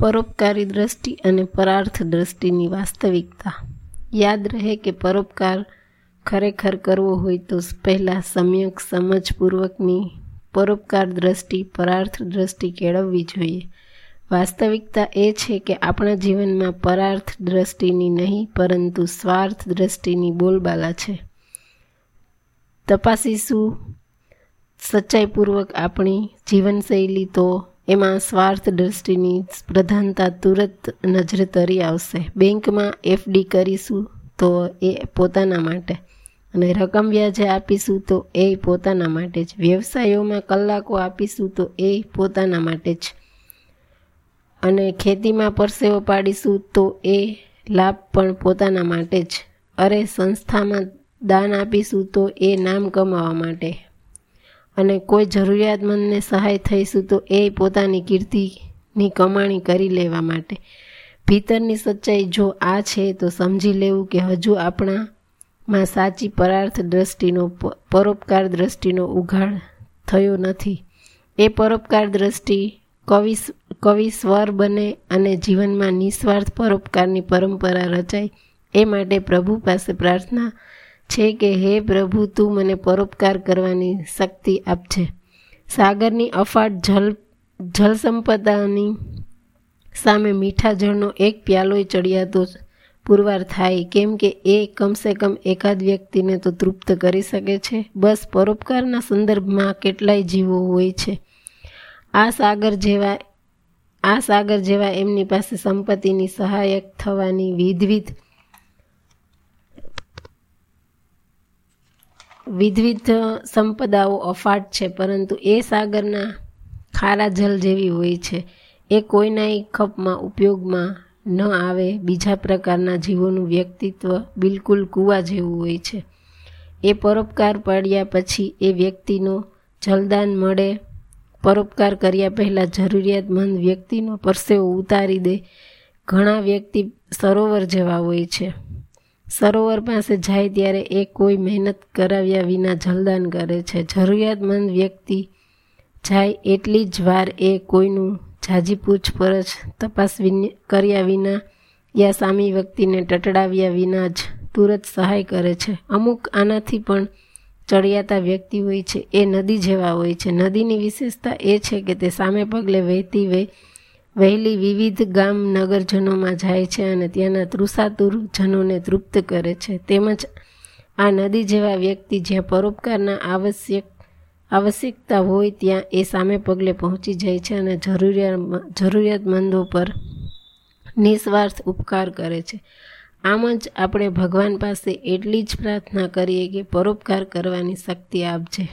પરોપકારી દ્રષ્ટિ અને પરાર્થ દ્રષ્ટિની વાસ્તવિકતા. યાદ રહે કે પરોપકાર ખરેખર કરવો હોય તો પહેલાં સમ્યક સમજપૂર્વકની પરોપકાર દ્રષ્ટિ, પરાર્થ દ્રષ્ટિ કેળવવી જોઈએ. વાસ્તવિકતા એ છે કે આપણા જીવનમાં પરાર્થ દ્રષ્ટિની નહીં, પરંતુ સ્વાર્થ દ્રષ્ટિની બોલબાલા છે. તપાસીશું. સચ્ચાઈપૂર્વક આપણી જીવનશૈલી તો એમાં સ્વાર્થ દ્રષ્ટિની પ્રધાનતા તુરત નજરે તરી આવશે. બેંકમાં એફડી કરીશું તો એ પોતાના માટે અને રકમ વ્યાજે આપીશું તો એ પોતાના માટે જ. વ્યવસાયોમાં કલાકો આપીશું તો એ પોતાના માટે જ. અને ખેતીમાં પરસેવો પાડીશું તો એ લાભ પણ પોતાના માટે જ. અરે સંસ્થામાં દાન આપીશું તો એ નામ કમાવા માટે. અને કોઈ જરૂરિયાતમંદને સહાય થઈશું તો એ પોતાની કીર્તિની કમાણી કરી લેવા માટે. ભીતરની સચ્ચાઈ જો આ છે તો સમજી લેવું કે હજુ આપણામાં સાચી પરાર્થ દ્રષ્ટિનો, પરોપકાર દ્રષ્ટિનો ઉઘાડ થયો નથી. એ પરોપકાર દ્રષ્ટિ કવિ કવિ સ્વર બને અને જીવનમાં નિસ્વાર્થ પરોપકારની પરંપરા રચાય, એ માટે પ્રભુ પાસે પ્રાર્થના છે કે, હે પ્રભુ, તું મને પરોપકાર કરવાની શક્તિ આપજે. સાગરની અફાટ જલ, જલસંપદાની સામે મીઠા જળનો એક પ્યાલોય ચડિયાતો પુરવાર થાય. કેમ કે એ કમસે કમ એકાદ વ્યક્તિને તો તૃપ્ત કરી શકે છે. બસ પરોપકારના સંદર્ભમાં કેટલાય જીવો હોય છે. આ સાગર જેવા, આ સાગર જેવા એમની પાસે સંપત્તિની સહાયક થવાની વિધવિધ વિધવિધ સંપદાઓ અફાટ છે, પરંતુ એ સાગરના ખારા જલ જેવી હોય છે. એ કોઈના ખપમાં ઉપયોગમાં ન આવે, બીજા પ્રકારના જીવોનું વ્યક્તિત્વ બિલકુલ કૂવા જેવું હોય છે. એ પરોપકાર પાડ્યા પછી એ વ્યક્તિનો જલદાન મળે, પરોપકાર કર્યા પહેલાં જરૂરિયાતમંદ વ્યક્તિનો પરસેવો ઉતારી દે, ઘણા વ્યક્તિ સરોવર જેવા હોય છે. સરોવર પાસે જાય ત્યારે એ કોઈ મહેનત કરાવ્યા વિના જલદાન કરે છે. જરૂરિયાતમંદ વ્યક્તિ જાય એટલી જ વાર એ કોઈનું જાજી પૂછપરછ તપાસ કર્યા વિના યા સામી વ્યક્તિને ટટડાવ્યા વિના જ તુરત સહાય કરે છે. અમુક આનાથી પણ ચડિયાતા વ્યક્તિ હોય છે. એ નદી જેવા હોય છે. નદીની વિશેષતા એ છે કે તે સામે પગલે વહેતી વહે વહેલી વિવિધ ગામ નગરજનોમાં જાય છે અને ત્યાંના તૃષાતુર જનોને તૃપ્ત કરે છે. તેમજ આ નદી જેવા વ્યક્તિ જ્યાં પરોપકારના આવશ્યક, આવશ્યકતા હોય ત્યાં એ સામે પગલે પહોંચી જાય છે અને જરૂરિયાત જરૂરિયાતમંદો પર નિસ્વાર્થ ઉપકાર કરે છે. આમ જ આપણે ભગવાન પાસે એટલી જ પ્રાર્થના કરીએ કે પરોપકાર કરવાની શક્તિ આપજે.